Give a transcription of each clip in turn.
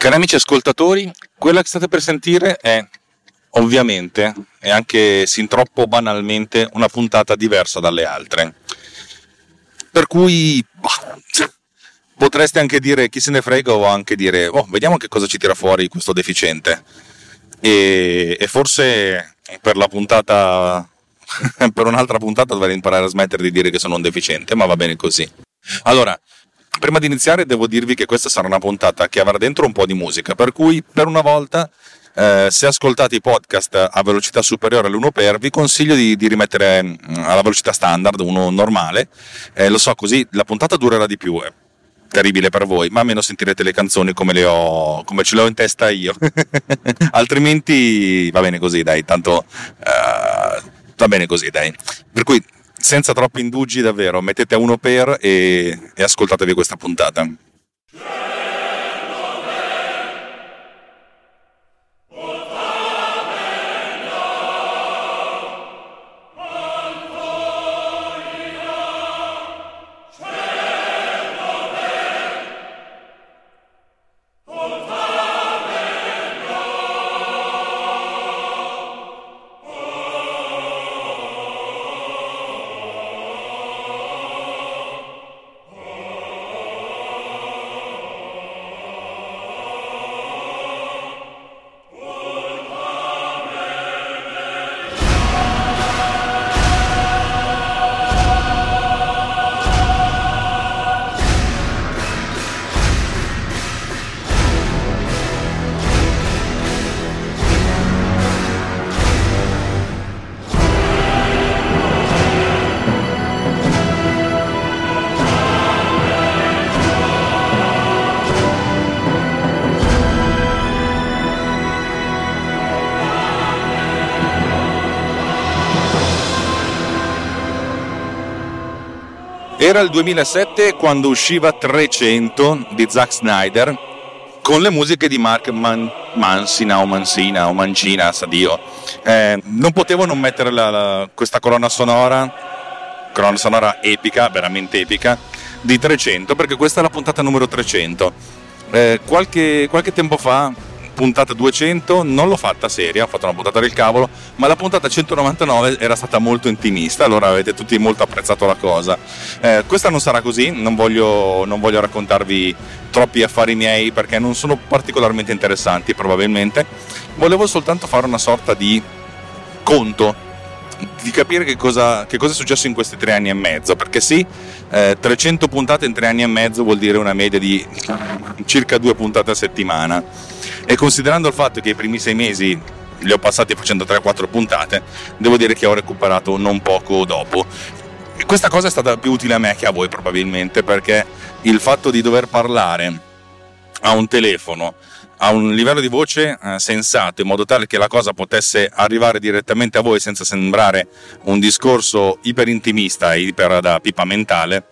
Cari amici ascoltatori, quella che state per sentire è ovviamente e anche sin troppo banalmente una puntata diversa dalle altre. Per cui bah, potreste anche dire chi se ne frega o anche dire oh, vediamo che cosa ci tira fuori questo deficiente. E, e forse per la puntata per un'altra puntata dovrei imparare a smettere di dire che sono un deficiente, ma va bene così. Allora, prima di iniziare devo dirvi che questa sarà una puntata che avrà dentro un po' di musica, per cui per una volta eh, se ascoltate i podcast a velocità superiore all'1 per vi consiglio di, di rimettere mm, alla velocità standard, uno normale, eh, lo so così la puntata durerà di più, è terribile per voi, ma almeno sentirete le canzoni come, le ho, come ce le ho in testa io, altrimenti va bene così dai, tanto... Uh, va bene così, dai. Per cui, senza troppi indugi, davvero, mettete a uno per e, e ascoltatevi questa puntata. Era il 2007 quando usciva 300 di Zack Snyder con le musiche di Mark Man- Mansina o Mansina o Mancina, sa Dio. Eh, non potevo non mettere la, la, questa colonna sonora, colonna sonora epica, veramente epica, di 300 perché questa è la puntata numero 300. Eh, qualche, qualche tempo fa puntata 200 non l'ho fatta seria, ho fatto una puntata del cavolo, ma la puntata 199 era stata molto intimista, allora avete tutti molto apprezzato la cosa. Eh, questa non sarà così, non voglio, non voglio raccontarvi troppi affari miei perché non sono particolarmente interessanti probabilmente, volevo soltanto fare una sorta di conto di capire che cosa, che cosa, è successo in questi tre anni e mezzo, perché sì, eh, 300 puntate in tre anni e mezzo vuol dire una media di circa due puntate a settimana e considerando il fatto che i primi sei mesi li ho passati facendo 3-4 puntate, devo dire che ho recuperato non poco dopo. E questa cosa è stata più utile a me che a voi probabilmente, perché il fatto di dover parlare a un telefono a un livello di voce eh, sensato in modo tale che la cosa potesse arrivare direttamente a voi senza sembrare un discorso iper intimista e iper da pipa mentale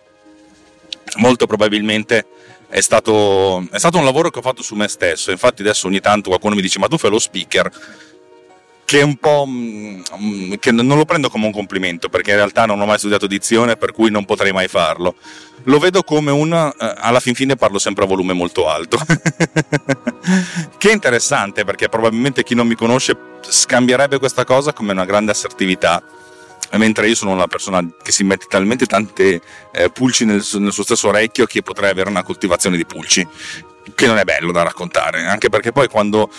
molto probabilmente è stato, è stato un lavoro che ho fatto su me stesso. Infatti, adesso ogni tanto qualcuno mi dice: Ma tu fai lo speaker? Che è un po'. Mm, che non lo prendo come un complimento perché in realtà non ho mai studiato dizione, per cui non potrei mai farlo. Lo vedo come un. Eh, alla fin fine parlo sempre a volume molto alto. che è interessante perché probabilmente chi non mi conosce scambierebbe questa cosa come una grande assertività mentre io sono una persona che si mette talmente tante eh, pulci nel, nel, suo stesso orecchio che potrei avere una coltivazione di pulci che non è bello da raccontare anche perché poi quando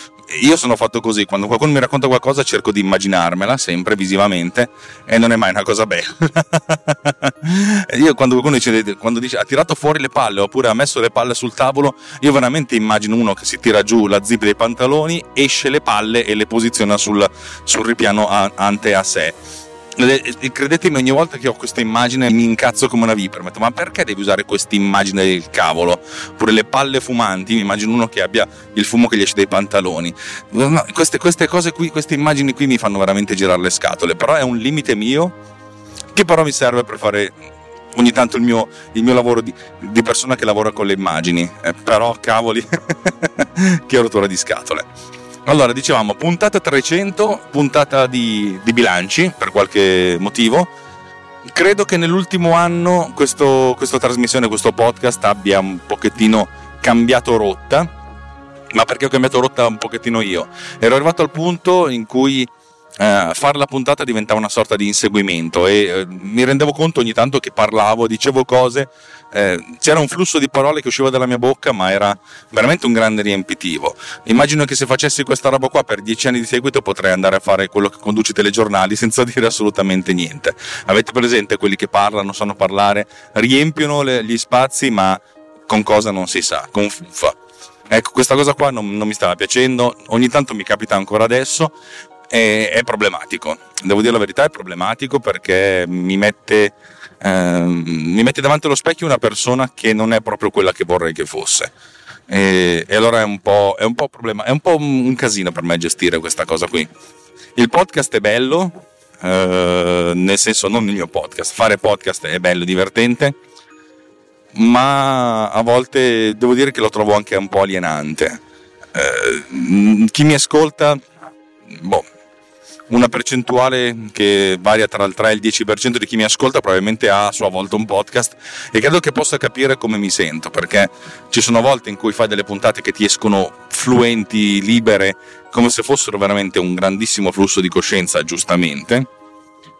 io sono fatto così quando qualcuno mi racconta qualcosa cerco di immaginarmela sempre visivamente e non è mai una cosa bella. Io quando qualcuno dice, quando dice ha tirato fuori le palle oppure ha messo le palle sul tavolo io veramente immagino uno che si tira giù la zip dei pantaloni esce le palle e le posiziona sul, sul ripiano ante a sé E credetemi, ogni volta che ho questa immagine mi incazzo come una vipera. Metto, ma perché devi usare questa immagine del cavolo? Pure le palle fumanti, mi immagino uno che abbia il fumo che gli esce dai pantaloni. No, queste, queste cose qui, queste immagini qui mi fanno veramente girare le scatole. Però è un limite mio che però mi serve per fare ogni tanto il mio, il mio lavoro di, di, persona che lavora con le immagini. Eh, però, cavoli, che rottura di scatole. Allora, dicevamo, puntata 300, puntata di, di bilanci, per qualche motivo. Credo che nell'ultimo anno questo, questa trasmissione, questo podcast abbia un pochettino cambiato rotta, ma perché ho cambiato rotta un pochettino io. Ero arrivato al punto in cui eh, fare la puntata diventava una sorta di inseguimento e eh, mi rendevo conto ogni tanto che parlavo, dicevo cose, eh, c'era un flusso di parole che usciva dalla mia bocca, ma era veramente un grande riempitivo. Immagino che se facessi questa roba qua per dieci anni di seguito potrei andare a fare quello che conduce i telegiornali senza dire assolutamente niente. Avete presente quelli che parlano, sanno parlare, riempiono le, gli spazi, ma con cosa non si sa, con fuffa. Ecco, questa cosa qua non, non, mi stava piacendo, ogni tanto mi capita ancora adesso, è, è problematico. Devo dire la verità, è problematico perché mi mette, eh, mi mette davanti allo specchio una persona che non è proprio quella che vorrei che fosse. E, e allora è un, po', è un po' problema, è un po' un casino per me gestire questa cosa qui. Il podcast è bello, eh, nel senso non il mio podcast, fare podcast è bello, divertente, ma a volte devo dire che lo trovo anche un po' alienante. Eh, chi mi ascolta, boh, una percentuale che varia tra il 3 e il 10% di chi mi ascolta probabilmente ha a sua volta un podcast e credo che possa capire come mi sento perché ci sono volte in cui fai delle puntate che ti escono fluenti, libere, come se fossero veramente un grandissimo flusso di coscienza, giustamente,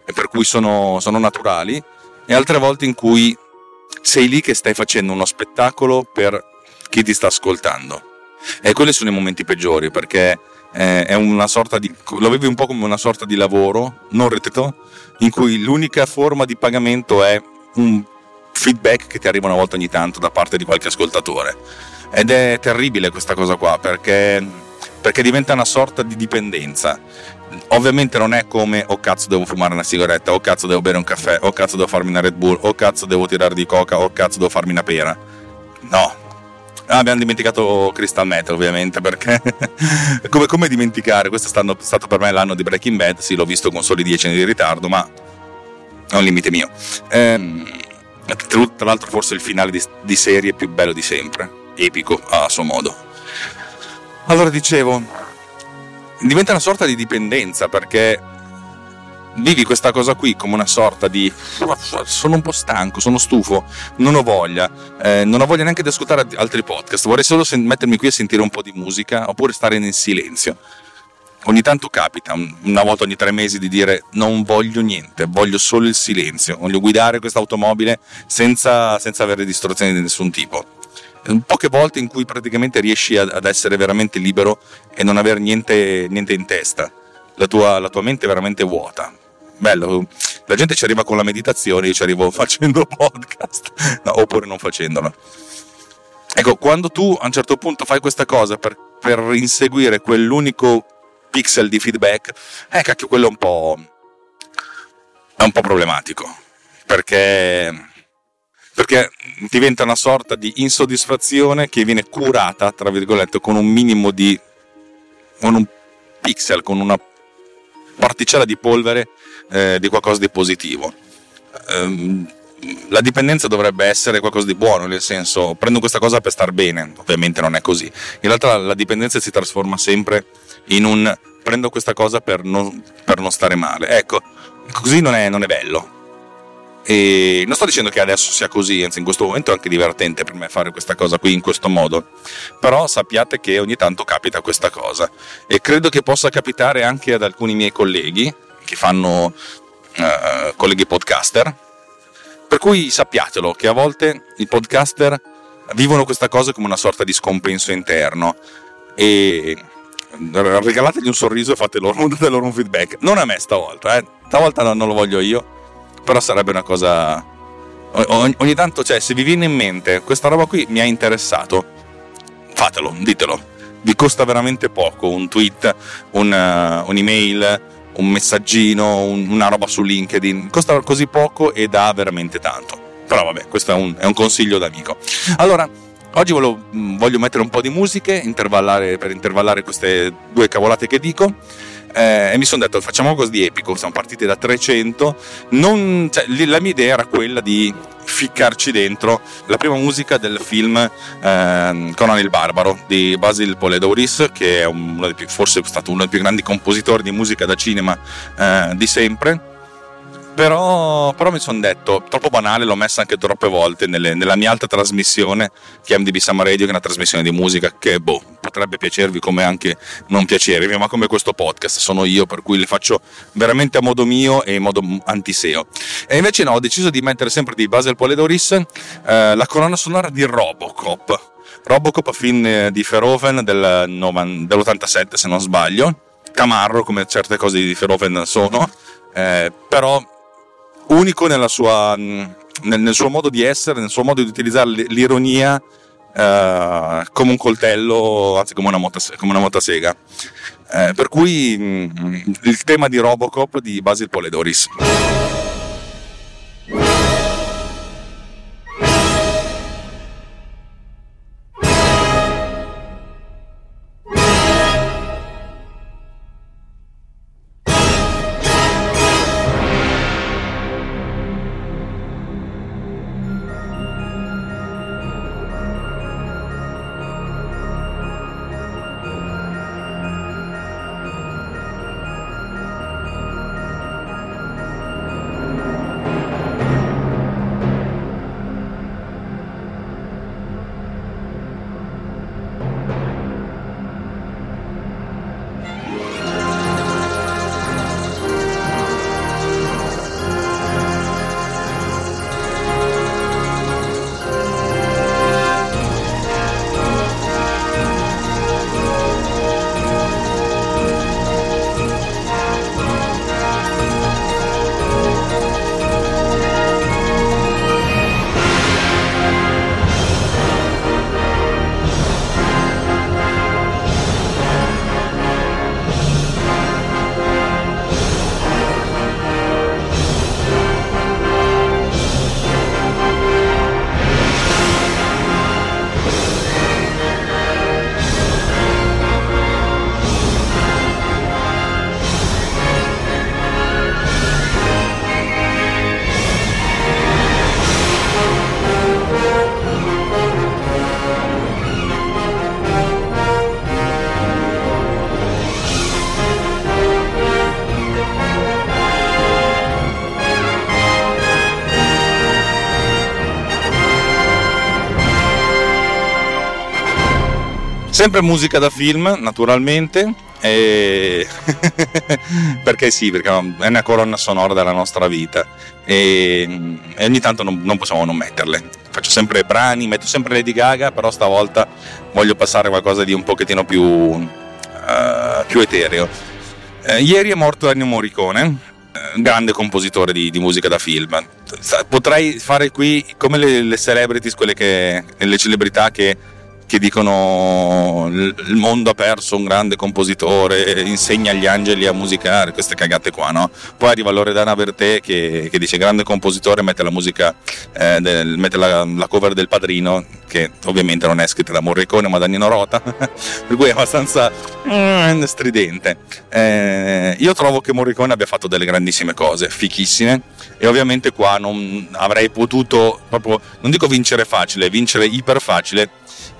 e per cui sono, sono naturali, e altre volte in cui sei lì che stai facendo uno spettacolo per chi ti sta ascoltando. E quelli sono i momenti peggiori perché eh, è una sorta di, lo vivi un po' come una sorta di lavoro non retrito, in cui l'unica forma di pagamento è un feedback che ti arriva una volta ogni tanto da parte di qualche ascoltatore. Ed è terribile questa cosa qua perché, perché diventa una sorta di dipendenza. Ovviamente non è come oh cazzo devo fumare una sigaretta, oh cazzo devo bere un caffè, oh cazzo devo farmi una Red Bull, oh cazzo devo tirare di coca, oh cazzo devo farmi una pera. No, Ah, abbiamo dimenticato Crystal Metal, ovviamente, perché come, come, dimenticare? Questo è stato, per me l'anno di Breaking Bad. Sì, l'ho visto con soli 10 anni di ritardo, ma è un limite mio. Ehm, tra l'altro, forse il finale di, di serie più bello di sempre, epico a suo modo. Allora, dicevo, diventa una sorta di dipendenza perché vivi questa cosa qui come una sorta di sono un po' stanco, sono stufo, non ho voglia, eh, non ho voglia neanche di ascoltare altri podcast, vorrei solo sen- mettermi qui a sentire un po' di musica oppure stare nel silenzio. Ogni tanto capita, una volta ogni tre mesi, di dire non voglio niente, voglio solo il silenzio, voglio guidare questa automobile senza, senza avere distruzioni di nessun tipo. Poche volte in cui praticamente riesci ad essere veramente libero e non avere niente, niente in testa. La tua, la tua, mente è veramente vuota bello, la gente ci arriva con la meditazione, io ci arrivo facendo podcast, no, oppure non facendolo. Ecco, quando tu a un certo punto fai questa cosa per, per inseguire quell'unico pixel di feedback, eh cacchio, quello è un po', è un po' problematico, perché, perché diventa una sorta di insoddisfazione che viene curata, tra virgolette, con un minimo di, con un pixel, con una particella di polvere eh, di qualcosa di positivo. Um, la dipendenza dovrebbe essere qualcosa di buono, nel senso prendo questa cosa per star bene, ovviamente non è così. In realtà la dipendenza si trasforma sempre in un prendo questa cosa per non, per non stare male. Ecco, così non è, non è, bello. E non sto dicendo che adesso sia così, anzi in questo momento è anche divertente per me fare questa cosa qui in questo modo, però sappiate che ogni tanto capita questa cosa e credo che possa capitare anche ad alcuni miei colleghi che fanno eh, colleghi podcaster. Per cui sappiatelo che a volte i podcaster vivono questa cosa come una sorta di scompenso interno e regalategli un sorriso e fate loro, date loro un feedback. Non a me stavolta, eh. stavolta non, lo voglio io, però sarebbe una cosa... Ogni, ogni tanto, cioè, se vi viene in mente questa roba qui mi ha interessato, fatelo, ditelo. Vi costa veramente poco un tweet, un, uh, un'email, un messaggino, un, una roba su LinkedIn, costa così poco e dà veramente tanto. Però vabbè, questo è un, è un consiglio d'amico. Allora, oggi volevo, voglio mettere un po' di musiche intervallare, per intervallare queste due cavolate che dico eh, e mi sono detto facciamo qualcosa di epico, siamo partiti da 300, non, cioè, la mia idea era quella di ficcarci dentro la prima musica del film eh, Conan il Barbaro di Basil Poledouris che è più, forse è stato uno dei più grandi compositori di musica da cinema eh, di sempre però, però mi sono detto, troppo banale, l'ho messa anche troppe volte nelle, nella mia altra trasmissione, che è MDB Summer Radio, che è una trasmissione di musica che boh, potrebbe piacervi come anche non piacervi, ma come questo podcast sono io, per cui le faccio veramente a modo mio e in modo antiseo. E invece no, ho deciso di mettere sempre di Basil Poledoris eh, la colonna sonora di Robocop. Robocop, film di Verhoeven del, dell'87 se non sbaglio, Camarro come certe cose di Verhoeven sono, eh, però unico sua, nel, nel, suo modo di essere, nel suo modo di utilizzare l'ironia eh, come un coltello, anzi come una, motas- come una motasega. Eh, per cui mh, mm, il tema di Robocop di Basil Poledoris. Sempre musica da film, naturalmente, e... perché sì, perché è una colonna sonora della nostra vita e, e ogni tanto non, non, possiamo non metterle. Faccio sempre brani, metto sempre Lady Gaga, però stavolta voglio passare qualcosa di un pochettino più, uh, più etereo. Uh, ieri è morto Ennio Morricone, uh, grande compositore di, di, musica da film. Potrei fare qui come le, le celebrities, quelle che, le celebrità che che dicono il mondo ha perso un grande compositore, insegna agli angeli a musicare, queste cagate qua, no? Poi arriva Loredana Bertè che, che dice grande compositore, mette la musica, eh, del, mette la, la, cover del padrino, che ovviamente non è scritta da Morricone ma da Nino Rota, per cui è abbastanza mm, stridente. Eh, io trovo che Morricone abbia fatto delle grandissime cose, fichissime, e ovviamente qua non avrei potuto proprio, non dico vincere facile, vincere iper facile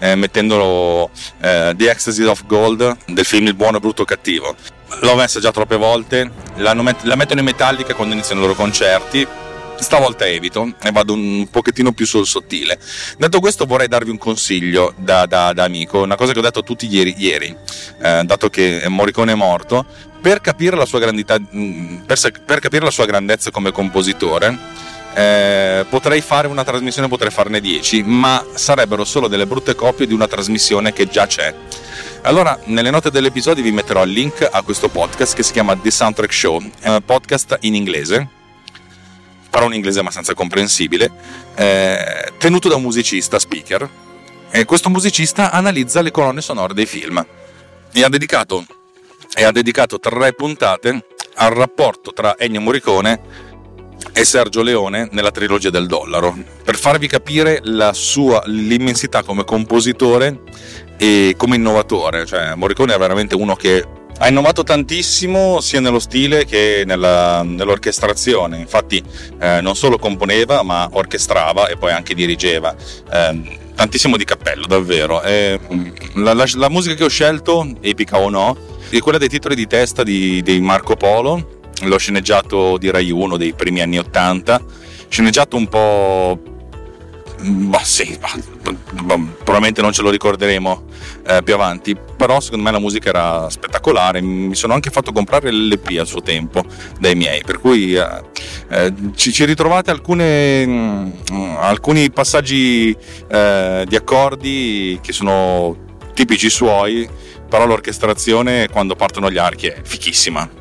eh, mettendolo eh, The Ecstasy of Gold del film Il buono, brutto, cattivo. L'ho messa già troppe volte, la mettono in metallica quando iniziano i loro concerti, stavolta evito e vado un pochettino più sul sottile. Detto questo vorrei darvi un consiglio da, da, da amico, una cosa che ho detto a tutti ieri, ieri eh, dato che Morricone è morto, per capire la mm, per, per capire la sua grandezza come compositore eh, potrei fare una trasmissione, potrei farne 10, ma sarebbero solo delle brutte copie di una trasmissione che già c'è. Allora, nelle note dell'episodio vi metterò il link a questo podcast che si chiama The Soundtrack Show, è un podcast in inglese, però un inglese abbastanza comprensibile, eh, tenuto da un musicista, speaker, e questo musicista analizza le colonne sonore dei film e ha dedicato, e ha dedicato tre puntate al rapporto tra Ennio Morricone e Sergio Leone nella trilogia del dollaro, per farvi capire sua, l'immensità come compositore e come innovatore. Cioè, Morricone è veramente uno che ha innovato tantissimo sia nello stile che nella, nell'orchestrazione, infatti eh, non solo componeva ma orchestrava e poi anche dirigeva. Eh, tantissimo di cappello, davvero. Eh, la, la, la, musica che ho scelto, epica o no, è quella dei titoli di testa di, di Marco Polo, lo sceneggiato di Rai 1 dei primi anni 80, sceneggiato un po' ma sì, probabilmente non ce lo ricorderemo eh, più avanti, però secondo me la musica era spettacolare, mi sono anche fatto comprare l'LP a suo tempo dai miei, per cui eh, eh, ci, ci, ritrovate alcune, mh, mm, alcuni passaggi eh, di accordi che sono tipici suoi, però l'orchestrazione quando partono gli archi è fichissima.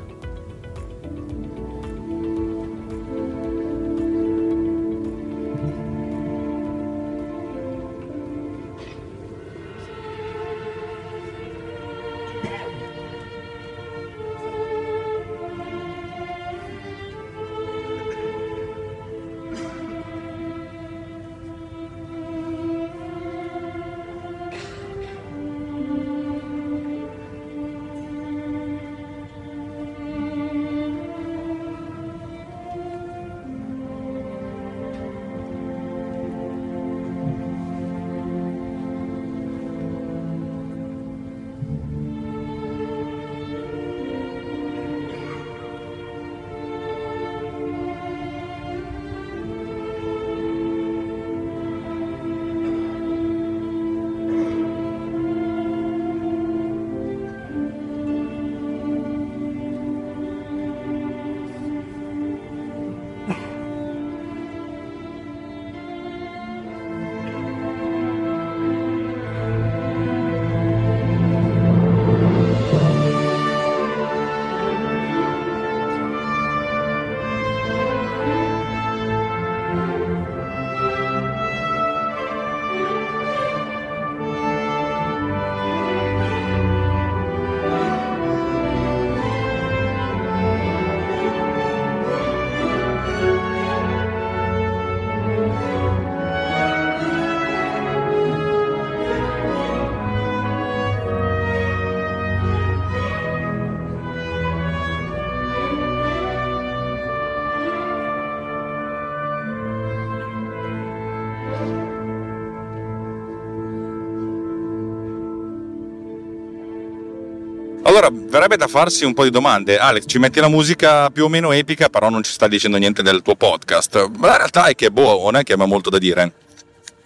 Allora, verrebbe da farsi un po' di domande. Alex, ci metti la musica più o meno epica, però non ci sta dicendo niente del tuo podcast. Ma la realtà è che, boh, non è che abbia molto da dire.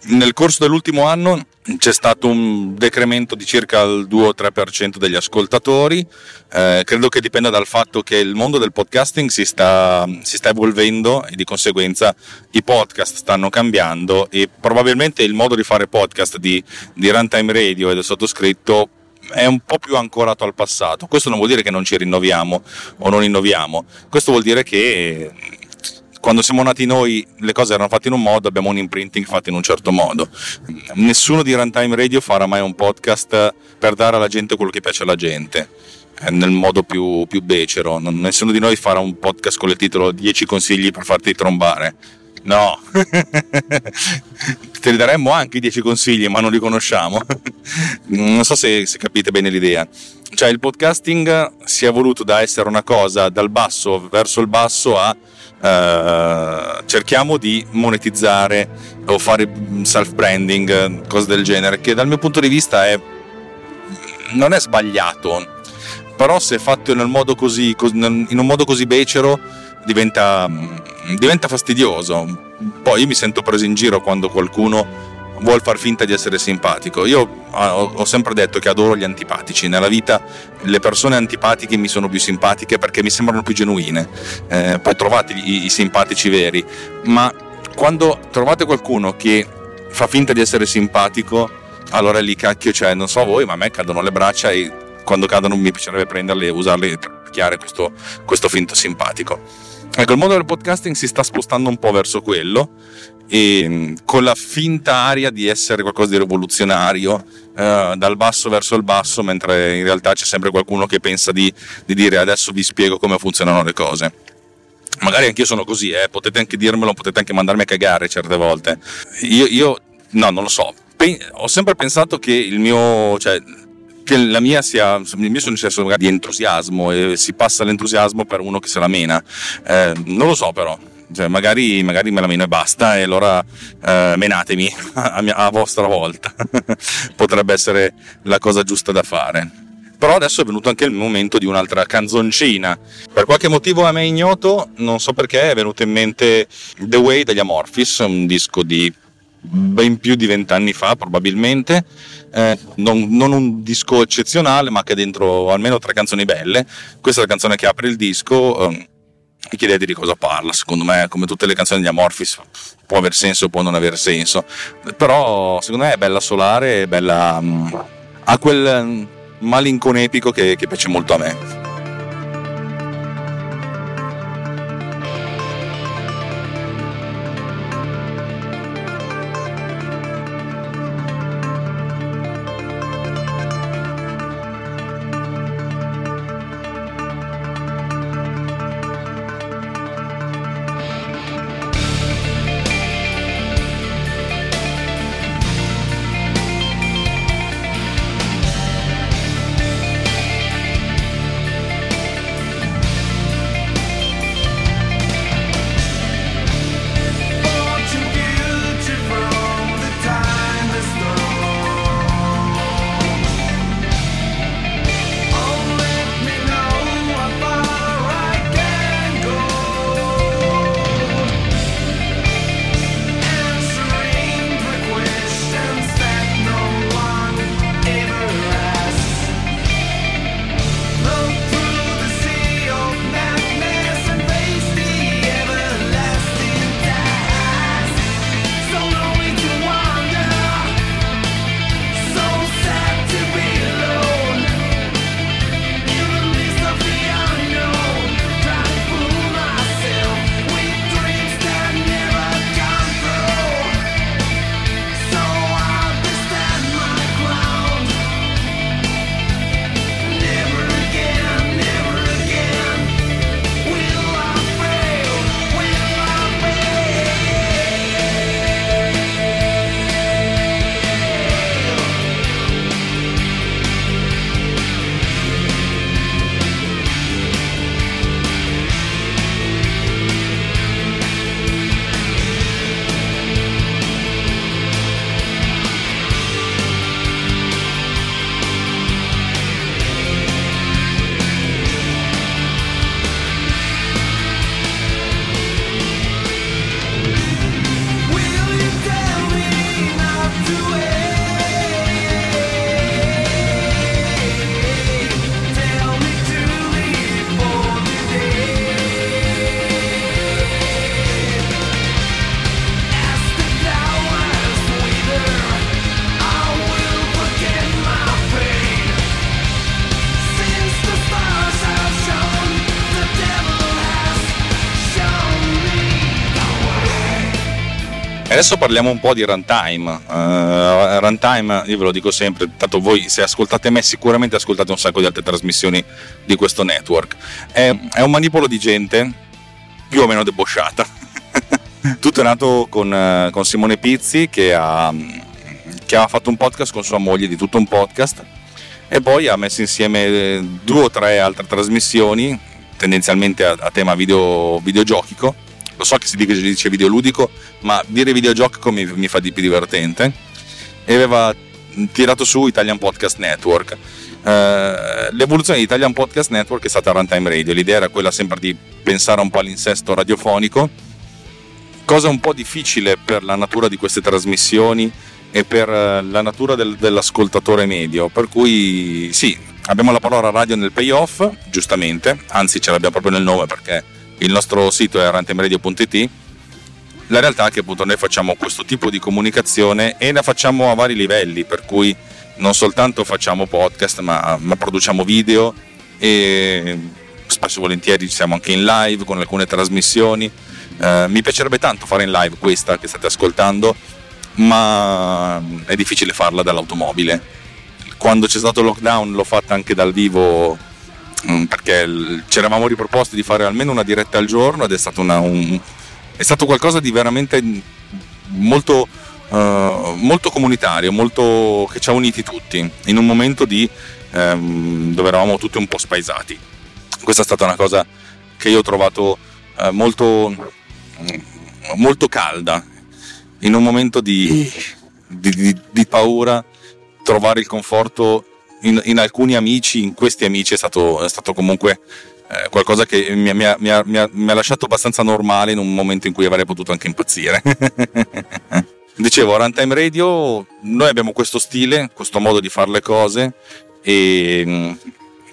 Nel corso dell'ultimo anno c'è stato un decremento di circa il 2 3% degli ascoltatori. Eh, credo che dipenda dal fatto che il mondo del podcasting si sta, si sta, evolvendo e di conseguenza i podcast stanno cambiando e probabilmente il modo di fare podcast di, di Runtime Radio e del sottoscritto è un po' più ancorato al passato. Questo non vuol dire che non ci rinnoviamo o non innoviamo, questo vuol dire che quando siamo nati noi le cose erano fatte in un modo, abbiamo un imprinting fatto in un certo modo. Nessuno di Runtime Radio farà mai un podcast per dare alla gente quello che piace alla gente eh, nel modo più, più becero. Nessuno di noi farà un podcast con il titolo 10 consigli per farti trombare No, te ne daremmo anche 10 consigli, ma non li conosciamo. non so se, se, capite bene l'idea. Cioè, il podcasting si è evoluto da essere una cosa dal basso verso il basso a uh, cerchiamo di monetizzare o fare self-branding, cose del genere, che dal mio punto di vista è, non è sbagliato, però se fatto nel modo così, in un modo così becero diventa diventa fastidioso. Poi io mi sento preso in giro quando qualcuno vuol far finta di essere simpatico. Io ah, ho sempre detto che adoro gli antipatici. Nella vita le persone antipatiche mi sono più simpatiche perché mi sembrano più genuine. Eh, poi trovate i, i simpatici veri, ma quando trovate qualcuno che fa finta di essere simpatico, allora lì cacchio, cioè non so voi, ma a me cadono le braccia e quando cadono mi piacerebbe prenderle e usarle per picchiare questo, questo finto simpatico. Ecco, il mondo del podcasting si sta spostando un po' verso quello e mm, con la finta aria di essere qualcosa di rivoluzionario eh, dal basso verso il basso, mentre in realtà c'è sempre qualcuno che pensa di, di dire adesso vi spiego come funzionano le cose. Magari anch'io sono così, eh, potete anche dirmelo, potete anche mandarmi a cagare certe volte. Io, io no, non lo so. Pen- ho sempre pensato che il mio, cioè, che la mia sia il mio sia un eccesso di entusiasmo e si passa l'entusiasmo per uno che se la mena. Eh, non lo so però. Cioè, magari, magari, me la meno e basta, e allora eh, menatemi a, mia, a vostra volta. Potrebbe essere la cosa giusta da fare. Però adesso è venuto anche il momento di un'altra canzoncina. Per qualche motivo a me ignoto, non so perché, è venuto in mente The Way degli Amorphis, un disco di ben più di vent'anni fa probabilmente, eh, non, non, un disco eccezionale ma che dentro almeno tre canzoni belle, questa è la canzone che apre il disco, eh, mi chiedete di cosa parla, secondo me come tutte le canzoni di Amorphis può aver senso, può non aver senso, però secondo me è bella solare, bella, mh, mm, ha quel mm, malincon epico che, che piace molto a me. Adesso parliamo un po' di runtime. Uh, runtime, io ve lo dico sempre, tanto voi se ascoltate me sicuramente ascoltate un sacco di altre trasmissioni di questo network. È, è un manipolo di gente più o meno debosciata. Tutto è nato con, uh, con Simone Pizzi che ha, che ha fatto un podcast con sua moglie di tutto un podcast e poi ha messo insieme due o tre altre trasmissioni tendenzialmente a, a tema video, videogiochico lo so che si dice videoludico, ma dire videogioco mi, mi fa di più divertente. E aveva tirato su Italian Podcast Network. Uh, l'evoluzione di Italian Podcast Network è stata Runtime Radio. L'idea era quella sempre di pensare un po' all'insesto radiofonico, cosa un po' difficile per la natura di queste trasmissioni e per eh, la natura del, dell'ascoltatore medio. Per cui sì, abbiamo la parola radio nel payoff, giustamente, anzi ce l'abbiamo proprio nel nome perché il nostro sito è rantemradio.it. La realtà è che appunto noi facciamo questo tipo di comunicazione e la facciamo a vari livelli, per cui non soltanto facciamo podcast, ma, ma produciamo video e spesso e volentieri siamo anche in live con alcune trasmissioni. Eh, mi piacerebbe tanto fare in live questa che state ascoltando, ma è difficile farla dall'automobile. Quando c'è stato il lockdown l'ho fatta anche dal vivo perché ci eravamo riproposti di fare almeno una diretta al giorno ed è stato, una, un, è stato qualcosa di veramente molto, uh, molto comunitario, molto, che ci ha uniti tutti in un momento di, um, dove eravamo tutti un po' spaesati. Questa è stata una cosa che io ho trovato uh, molto, molto calda in un momento di, di, di, di paura trovare il conforto in, in, alcuni amici, in questi amici è stato, è stato comunque eh, qualcosa che mi, mi, mi, mi, ha, lasciato abbastanza normale in un momento in cui avrei potuto anche impazzire. Dicevo, Runtime Radio, noi abbiamo questo stile, questo modo di fare le cose e, mm,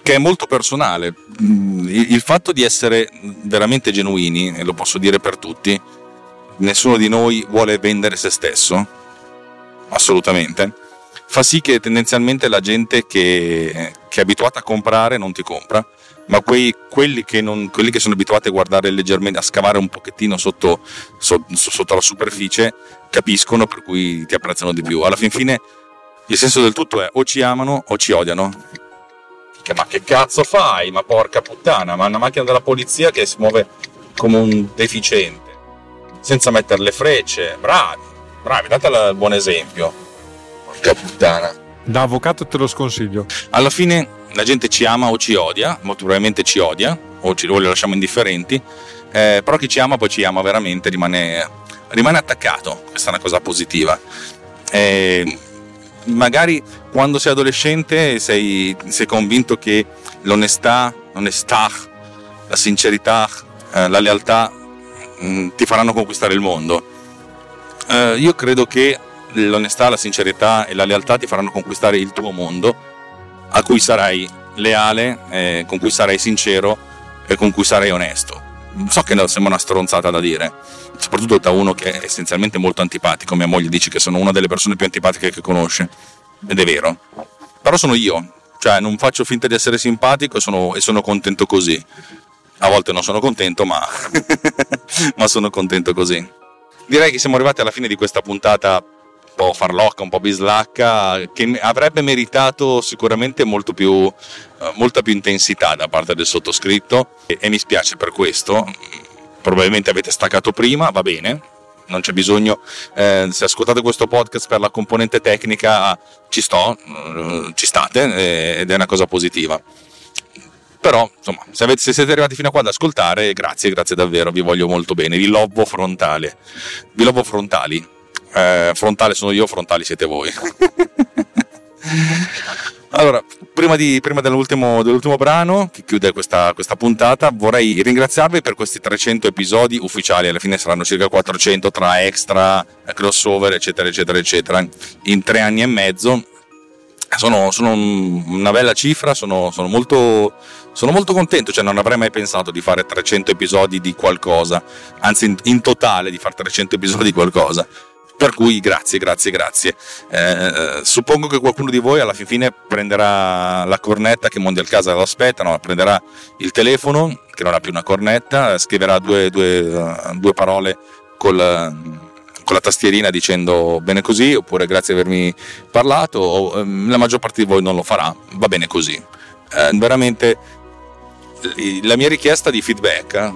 che è molto personale. Mm, il fatto di essere veramente genuini, e lo posso dire per tutti, nessuno di noi vuole vendere se stesso, assolutamente, fa sì che tendenzialmente la gente che, che è abituata a comprare non ti compra, ma quei, quelli, che non, quelli, che sono abituati a guardare leggermente, a scavare un pochettino sotto, sotto, sotto la superficie, capiscono per cui ti apprezzano di più. Alla fin fine il senso del tutto è o ci amano o ci odiano. Ma che cazzo fai? Ma porca puttana, ma una macchina della polizia che si muove come un deficiente senza mettere le frecce. Bravi, bravi, date il buon esempio. Porca puttana. Da avvocato te lo sconsiglio. Alla fine la gente ci ama o ci odia, molto probabilmente ci odia, o, ci, o le lasciamo indifferenti, eh, però chi ci ama poi ci ama veramente, rimane, rimane attaccato, questa è una cosa positiva. Eh, magari quando sei adolescente sei, sei convinto che l'onestà, l'onestà, la sincerità, eh, la lealtà Mm, ti faranno conquistare il mondo. Uh, io credo che l'onestà, la sincerità e la lealtà ti faranno conquistare il tuo mondo, a cui sarai leale, eh, con cui sarai sincero e con cui sarai onesto. So che sembra una stronzata da dire, soprattutto da uno che è essenzialmente molto antipatico. Mia moglie dice che sono una delle persone più antipatiche che conosce, ed è vero. Però sono io, cioè non faccio finta di essere simpatico e sono, e sono contento così. A volte non sono contento, ma, ma sono contento così. Direi che siamo arrivati alla fine di questa puntata un po' farlocca, un po' bislacca, che avrebbe meritato sicuramente molto più, eh, molta più intensità da parte del sottoscritto e, e mi spiace per questo. Probabilmente avete staccato prima, va bene, non c'è bisogno. Eh, se ascoltate questo podcast per la componente tecnica, ci sto, eh, ci state eh, ed è una cosa positiva. Però, insomma, se, avete, se, siete arrivati fino a qua ad ascoltare, grazie, grazie davvero, vi voglio molto bene. Vi lobo frontale. Vi lobo frontali. Eh, frontale sono io, frontali siete voi. allora, prima, di, prima dell'ultimo, dell'ultimo, brano che chiude questa, questa, puntata, vorrei ringraziarvi per questi 300 episodi ufficiali. Alla fine saranno circa 400 tra extra, crossover, eccetera, eccetera, eccetera, in tre anni e mezzo. Sono, sono una bella cifra, sono, sono molto sono molto contento, cioè non avrei mai pensato di fare 300 episodi di qualcosa, anzi in, in totale di fare 300 episodi di qualcosa. Per cui grazie, grazie, grazie. Eh, suppongo che qualcuno di voi alla fin fine prenderà la cornetta che Mondial Casa lo aspetta, no? prenderà il telefono, che non ha più una cornetta, scriverà due, due, due parole col, con la tastierina dicendo bene così, oppure grazie di avermi parlato, o, ehm, la maggior parte di voi non lo farà, va bene così. Eh, veramente la mia richiesta di feedback, eh,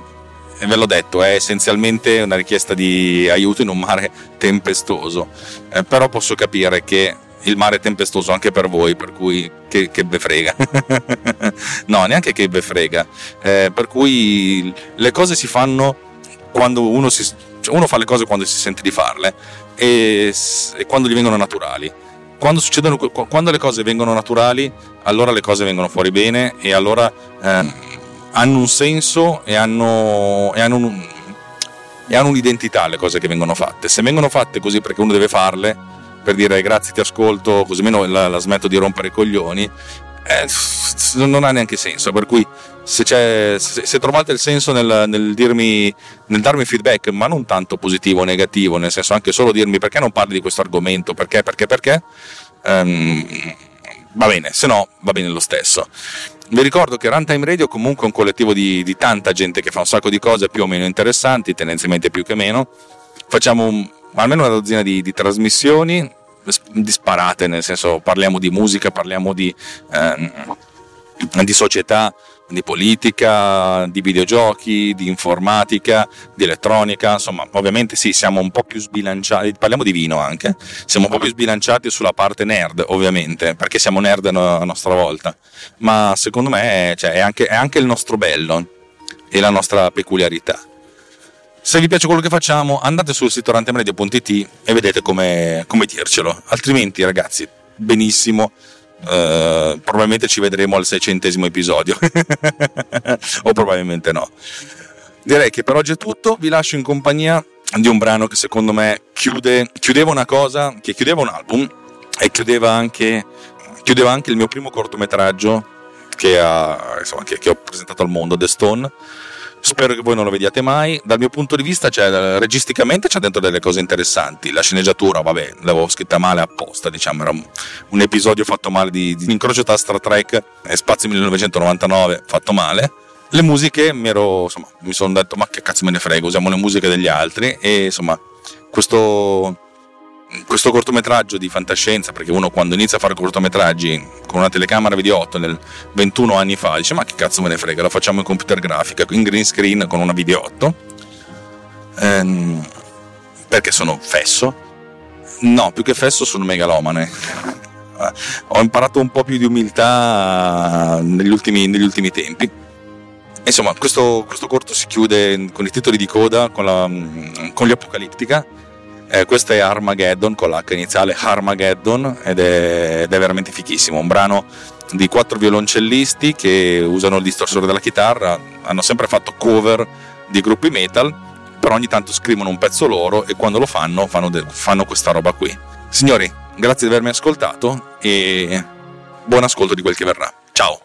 ve l'ho detto, è essenzialmente una richiesta di aiuto in un mare tempestoso, eh, però posso capire che il mare è tempestoso anche per voi, per cui che, che ve frega. no, neanche che ve frega. Eh, per cui le cose si fanno quando uno, si, cioè uno fa le cose quando si sente di farle e, e quando gli vengono naturali quando, quando le cose vengono naturali, allora le cose vengono fuori bene e allora eh, hanno un senso e hanno, e, hanno un, e hanno, un'identità le cose che vengono fatte. Se vengono fatte così perché uno deve farle, per dire grazie ti ascolto, così meno la, la smetto di rompere i coglioni, eh, non ha neanche senso. Per cui se, se, se trovate il senso nel, nel, dirmi, nel darmi feedback, ma non tanto positivo o negativo, nel senso anche solo dirmi perché non parli di questo argomento, perché, perché, perché, um, va bene, se no va bene lo stesso. Vi ricordo che Runtime Radio è comunque un collettivo di, di, tanta gente che fa un sacco di cose più o meno interessanti, tendenzialmente più che meno. Facciamo un, almeno una dozzina di, di, trasmissioni disparate, nel senso parliamo di musica, parliamo di, eh, di società, di politica, di videogiochi, di informatica, di elettronica, insomma, ovviamente sì, siamo un po' più sbilanciati, parliamo di vino anche, siamo un po' più sbilanciati sulla parte nerd, ovviamente, perché siamo nerd a nostra volta, ma secondo me cioè, è, anche, è anche il nostro bello e la nostra peculiarità. Se vi piace quello che facciamo, andate sul sito rantemradio.it e vedete come, come dircelo. Altrimenti, ragazzi, benissimo, Uh, probabilmente ci vedremo al seicentesimo episodio. O probabilmente no. Direi che per oggi è tutto. Vi lascio in compagnia di un brano che secondo me chiude, chiudeva una cosa che chiudeva un album e chiudeva anche, chiudeva anche il mio primo cortometraggio che, ha, insomma, che, che ho presentato al mondo The Stone Spero che voi non lo vediate mai. Dal mio punto di vista, c'è, registicamente c'è dentro delle cose interessanti. La sceneggiatura, vabbè, l'avevo scritta male apposta, diciamo, era un, episodio fatto male di, di incrocio tra Star Trek e Spazio 1999 fatto male. Le musiche mi ero, insomma, mi sono detto, ma che cazzo me ne frega, usiamo le musiche degli altri e insomma, questo questo cortometraggio di fantascienza, perché uno quando inizia a fare cortometraggi con una telecamera video 8 nel 21 anni fa dice ma che cazzo me ne frega, lo facciamo in computer grafica, in green screen con una video 8, ehm, perché sono fesso? No, più che fesso sono megalomane. Ho imparato un po' più di umiltà negli ultimi, negli ultimi tempi. Insomma, questo, questo, corto si chiude con i titoli di coda, con, la, con gli Apocalittica eh, questo è Armageddon con l'H iniziale Armageddon ed è, ed è veramente fichissimo. Un brano di quattro violoncellisti che usano il distorsore della chitarra, hanno sempre fatto cover di gruppi metal, però ogni tanto scrivono un pezzo loro e quando lo fanno fanno, de- fanno questa roba qui. Signori, grazie di avermi ascoltato e buon ascolto di quel che verrà. Ciao!